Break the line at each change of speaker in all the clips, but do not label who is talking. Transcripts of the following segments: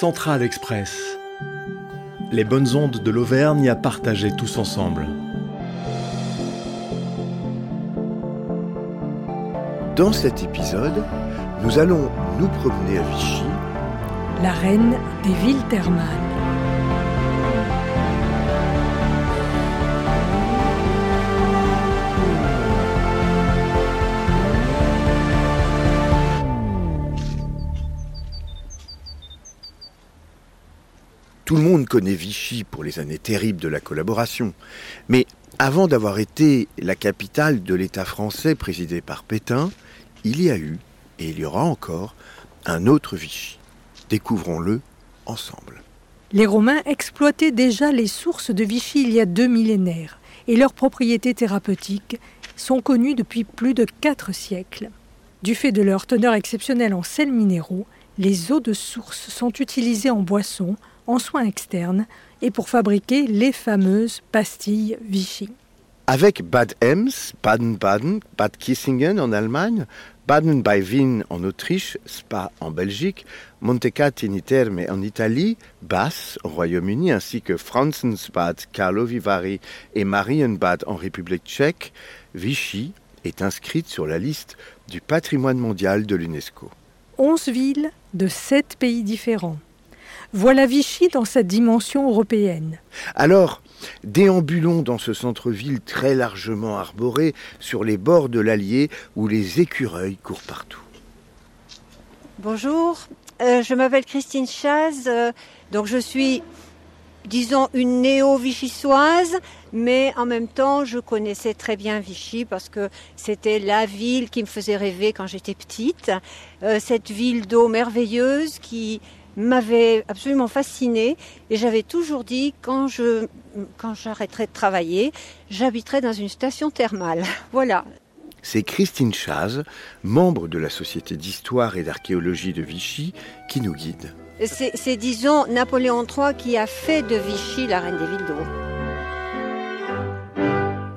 Central Express. Les bonnes ondes de l'Auvergne à partager tous ensemble.
Dans cet épisode, nous allons nous promener à Vichy,
la reine des villes thermales.
Tout le monde connaît Vichy pour les années terribles de la collaboration. Mais avant d'avoir été la capitale de l'État français présidé par Pétain, il y a eu, et il y aura encore, un autre Vichy. Découvrons-le ensemble.
Les Romains exploitaient déjà les sources de Vichy il y a deux millénaires, et leurs propriétés thérapeutiques sont connues depuis plus de quatre siècles. Du fait de leur teneur exceptionnelle en sels minéraux, les eaux de source sont utilisées en boisson, en soins externes et pour fabriquer les fameuses pastilles Vichy.
Avec Bad Ems, Baden-Baden, Bad Kissingen en Allemagne, Baden bei Wien en Autriche, Spa en Belgique, Montecatini Terme en Italie, Bass au Royaume-Uni, ainsi que Franzensbad, Karlovy Vary et Marienbad en République tchèque, Vichy est inscrite sur la liste du patrimoine mondial de l'UNESCO.
Onze villes de sept pays différents. Voilà Vichy dans sa dimension européenne.
Alors, déambulons dans ce centre-ville très largement arboré sur les bords de l'Allier où les écureuils courent partout.
Bonjour, euh, je m'appelle Christine Chaz, euh, donc je suis disons une néo-vichysoise, mais en même temps, je connaissais très bien Vichy parce que c'était la ville qui me faisait rêver quand j'étais petite. Euh, cette ville d'eau merveilleuse qui m'avait absolument fascinée et j'avais toujours dit quand je quand j'arrêterai de travailler, j'habiterai dans une station thermale. Voilà.
C'est Christine Chaz, membre de la Société d'histoire et d'archéologie de Vichy, qui nous guide.
C'est, disons, Napoléon III qui a fait de Vichy la reine des villes d'eau.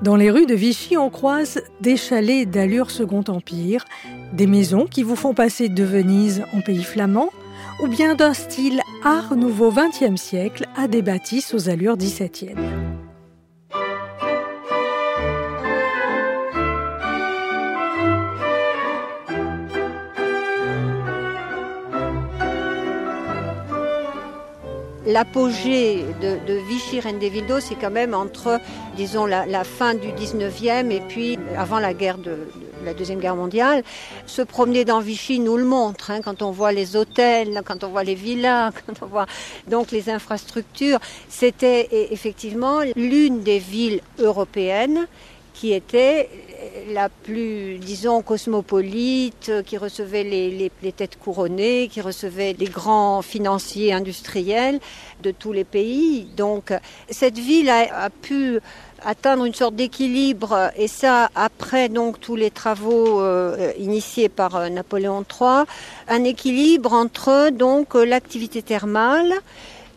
Dans les rues de Vichy, on croise des chalets d'allure Second Empire, des maisons qui vous font passer de Venise en pays flamand, ou bien d'un style art nouveau XXe siècle à des bâtisses aux allures XVIIe.
l'apogée de, Vichy Reine des Villes c'est quand même entre, disons, la, fin du 19e et puis avant la guerre de, la Deuxième Guerre mondiale. Se promener dans Vichy nous le montre, hein, quand on voit les hôtels, quand on voit les villas, quand on voit donc les infrastructures. C'était e, effectivement l'une des villes européennes qui était la plus, disons, cosmopolite, qui recevait les, têtes couronnées, qui recevait les grands financiers industriels de tous les pays. Donc cette ville a, pu atteindre une sorte d'équilibre et ça après donc tous les travaux euh, initiés par euh, Napoléon III, un équilibre entre donc l'activité thermale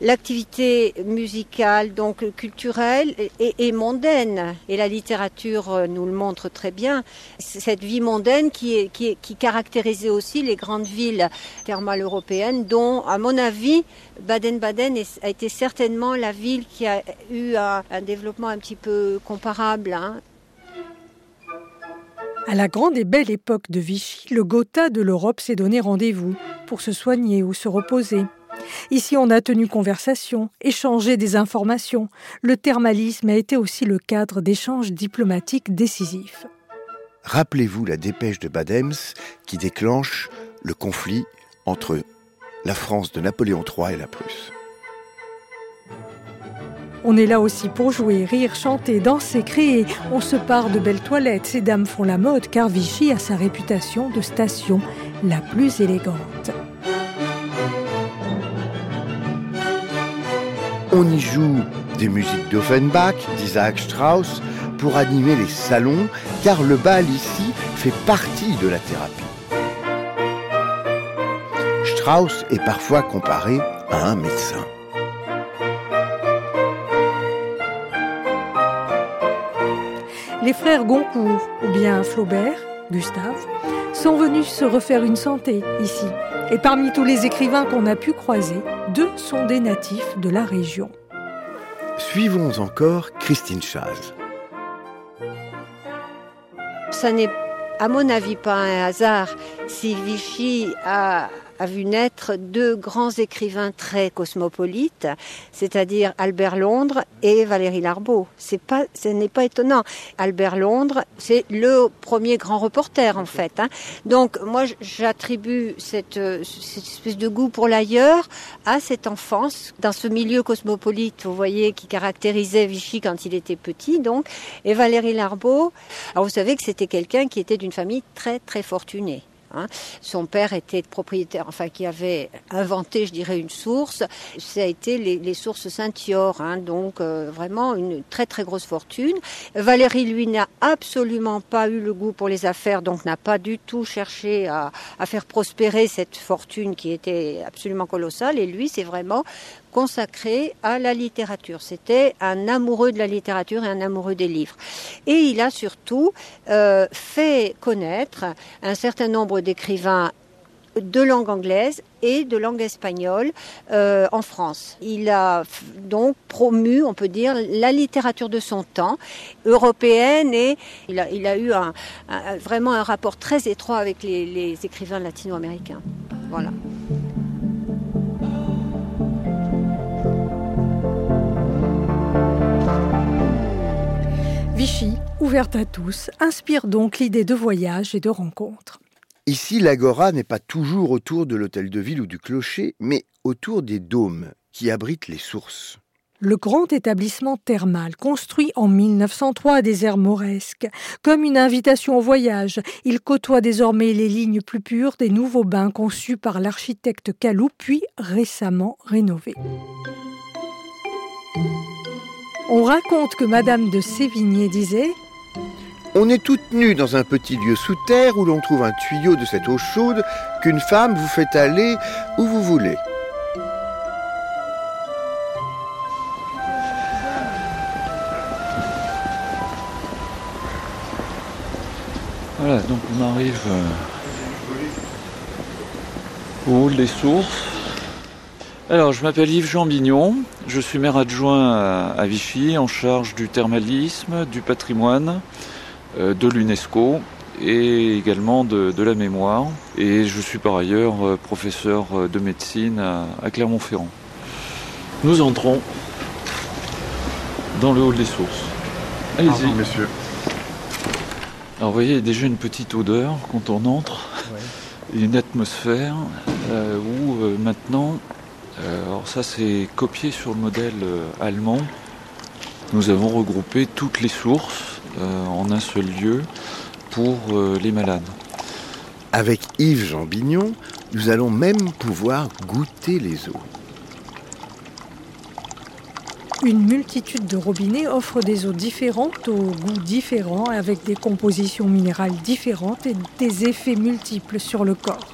l'activité musicale, donc culturelle et, mondaine. Et la littérature euh, nous le montre très bien. Cette vie mondaine qui, caractérisait aussi les grandes villes thermales européennes, dont, à mon avis, Baden-Baden a été certainement la ville qui a eu un, développement un petit peu comparable. Hein.
À la grande et belle époque de Vichy, le Gotha de l'Europe s'est donné rendez-vous pour se soigner ou se reposer. Ici, on a tenu conversation, échangé des informations. Le thermalisme a été aussi le cadre d'échanges diplomatiques décisifs.
Rappelez-vous la dépêche de Badems qui déclenche le conflit entre la France de Napoléon III et la Prusse.
On est là aussi pour jouer, rire, chanter, danser, créer. On se part de belles toilettes. Ces dames font la mode car Vichy a sa réputation de station la plus élégante.
On y joue des musiques d'Offenbach, d'Isaac Strauss, pour animer les salons, car le bal ici fait partie de la thérapie. Strauss est parfois comparé à un médecin.
Les frères Goncourt ou bien Flaubert, Gustave, sont venus se refaire une santé ici Et parmi tous les écrivains qu'on a pu croiser, deux sont des natifs de la région.
Suivons encore Christine Chaz.
Ça n'est à mon avis pas un hasard si Vichy a a vu naître deux grands écrivains très cosmopolites, c'est-à-dire Albert Londres et Valérie Larbeau. C'est pas, ce n'est pas étonnant. Albert Londres, c'est le premier grand reporter en fait. Hein. Donc moi, j'attribue cette, cette, espèce de goût pour l'ailleurs à cette enfance dans ce milieu cosmopolite, vous voyez, qui caractérisait Vichy quand il était petit. Donc, et Valérie Larbeau. Alors vous savez que c'était quelqu'un qui était d'une famille très très fortunée. Hein. Son père était propriétaire, enfin qui avait inventé, je dirais, une source. Ça a été les, sources Saint-Yor, hein. donc euh, vraiment une très très grosse fortune. Valérie, lui, n'a absolument pas eu le goût pour les affaires, donc n'a pas du tout cherché à faire prospérer cette fortune qui était absolument colossale. Et lui, c'est vraiment consacré à la littérature. C'était un amoureux de la littérature et un amoureux des livres. Et il a surtout euh, fait connaître un certain nombre d'écrivains de langue anglaise et de langue espagnole euh, en France. Il a donc promu, on peut dire, la littérature de son temps, européenne, et il a, eu vraiment un rapport très étroit avec les, les écrivains latino-américains. Voilà.
Vichy, ouverte à tous, inspire donc l'idée de voyage et de rencontre.
Ici, l'agora n'est pas toujours autour de l'hôtel de ville ou du clocher, mais autour des dômes qui abritent les sources.
Le grand établissement thermal, construit en 1903 à des airs mauresques, comme une invitation au voyage, il côtoie désormais les lignes plus pures des nouveaux bains conçus par l'architecte Calou, puis récemment rénovés. On raconte que Madame de Sévigné disait
On est toutes nues dans un petit lieu sous terre où l'on trouve un tuyau de cette eau chaude qu'une femme vous fait aller où vous voulez.
Voilà, donc on arrive euh, au hall des sources. Alors, je m'appelle Yves Jean Bignon, je suis maire adjoint à Vichy en charge du thermalisme, du patrimoine, euh, de l'UNESCO et également de, la mémoire. Et je suis par ailleurs euh, professeur euh, de médecine à, Clermont-Ferrand. Nous entrons dans le hall des sources.
Allez-y. messieurs.
Alors, vous voyez, déjà une petite odeur quand on entre. Une atmosphère où maintenant alors ça c'est copié sur le modèle euh, allemand. Nous avons regroupé toutes les sources euh, en un seul lieu pour les malades.
Avec Yves Jean Bignon, nous allons même pouvoir goûter les eaux.
Une multitude de robinets offrent des eaux différentes, aux goûts différents, avec des compositions minérales différentes et des effets multiples sur le corps.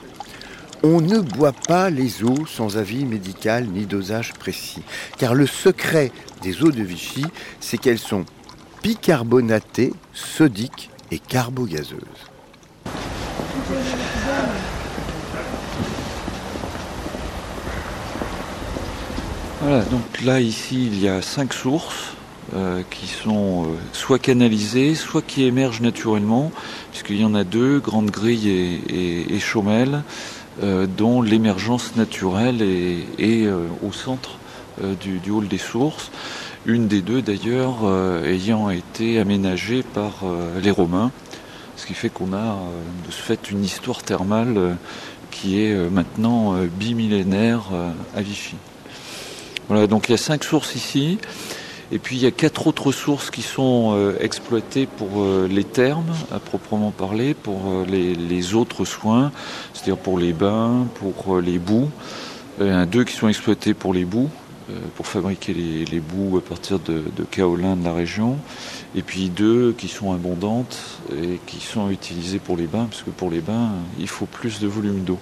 On ne boit pas les eaux sans avis médical ni dosage précis, car le secret des eaux de Vichy, c'est qu'elles sont bicarbonatées, sodiques et carbogazeuses.
Voilà, donc là ici il y a cinq sources euh, qui sont euh, soit canalisées, soit qui émergent naturellement, puisqu'il y en a deux, Grande Grille et, et, et Chaumel. Euh, dont l'émergence naturelle est, euh, au centre euh, du, hall des sources. Une des deux d'ailleurs ayant été aménagée par les Romains, ce qui fait qu'on a de ce fait une histoire thermale qui est maintenant bimillénaire à Vichy. Voilà, donc il y a cinq sources ici. Et puis il y a quatre autres sources qui sont euh, exploitées pour euh, les thermes, à proprement parler, pour euh, les, autres soins, c'est-à-dire pour les bains, pour les boues. Il y en a deux qui sont exploités pour les boues, pour fabriquer les, boues à partir de, de kaolin de la région. Et puis deux qui sont abondantes et qui sont utilisées pour les bains, parce que pour les bains, il faut plus de volume d'eau.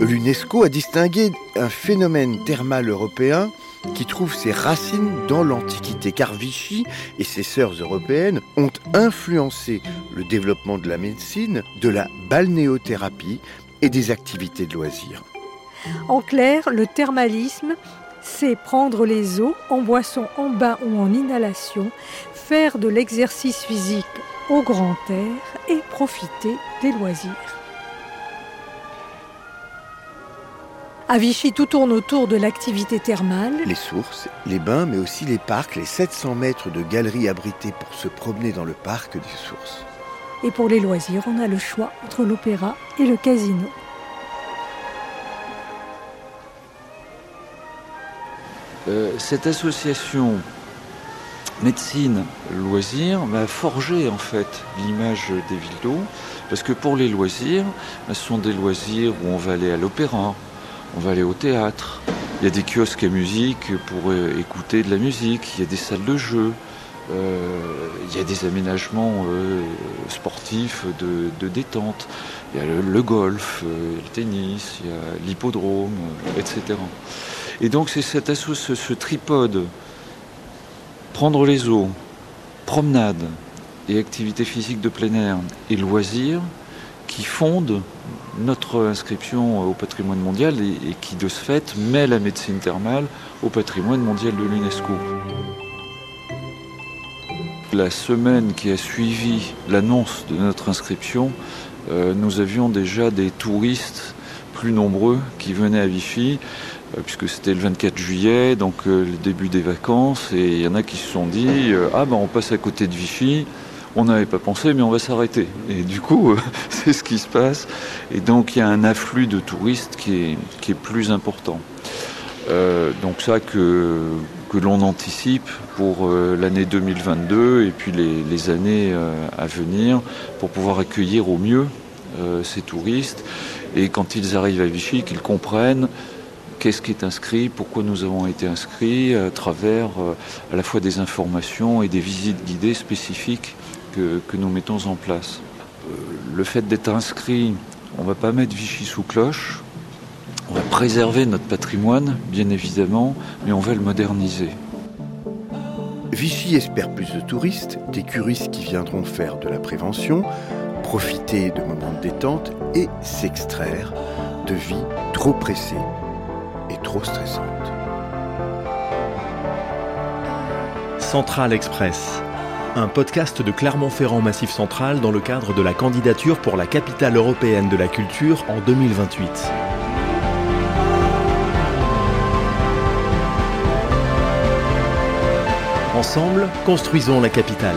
L'UNESCO a distingué un phénomène thermal européen qui trouve ses racines dans l'Antiquité, car Vichy et ses sœurs européennes ont influencé le développement de la médecine, de la balnéothérapie et des activités de loisirs.
En clair, le thermalisme, c'est prendre les eaux en boisson, en bain ou en inhalation, faire de l'exercice physique au grand air et profiter des loisirs. À Vichy, tout tourne autour de l'activité thermale.
Les sources, les bains, mais aussi les parcs, les 700 mètres de galeries abritées pour se promener dans le parc des sources.
Et pour les loisirs, on a le choix entre l'opéra et le casino.
Euh, cette association médecine loisirs va forger en fait l'image des villes d'eau parce que pour les loisirs, ce sont des loisirs où on va aller à l'opéra, on va aller au théâtre, il y a des kiosques à musique pour euh, écouter de la musique, il y a des salles de jeu, euh, il y a des aménagements sportifs de, détente, il y a le, golf, le tennis, il y a l'hippodrome, etc. Et donc c'est ce, ce tripode, prendre les eaux, promenade et activité physique de plein air et loisirs qui fondent notre inscription au patrimoine mondial et, qui de ce fait met la médecine thermale au patrimoine mondial de l'UNESCO. La semaine qui a suivi l'annonce de notre inscription, euh, nous avions déjà des touristes plus nombreux qui venaient à Vichy euh, puisque c'était le 24 juillet, donc euh, le début des vacances, et il y en a qui se sont dit ah ben on passe à côté de Vichy, on n'avait pas pensé, mais on va s'arrêter. Et du coup, c'est ce qui se passe. Et donc il y a un afflux de touristes qui est, plus important. donc ça que, l'on anticipe pour l'année 2022 et puis les, années à venir pour pouvoir accueillir au mieux ces touristes. Et quand ils arrivent à Vichy, qu'ils comprennent qu'est-ce qui est inscrit, pourquoi nous avons été inscrits, à travers euh, à la fois des informations et des visites guidées spécifiques que, nous mettons en place. Euh, le fait d'être inscrit, on ne va pas mettre Vichy sous cloche, on va préserver notre patrimoine, bien évidemment, mais on va le moderniser.
Vichy espère plus de touristes, des curistes qui viendront faire de la prévention, profiter de moments de détente et s'extraire de vie trop pressée trop stressante.
Central Express, un podcast de Clermont-Ferrand Massif Central dans le cadre de la candidature pour la capitale européenne de la culture en 2028. Ensemble, construisons la capitale.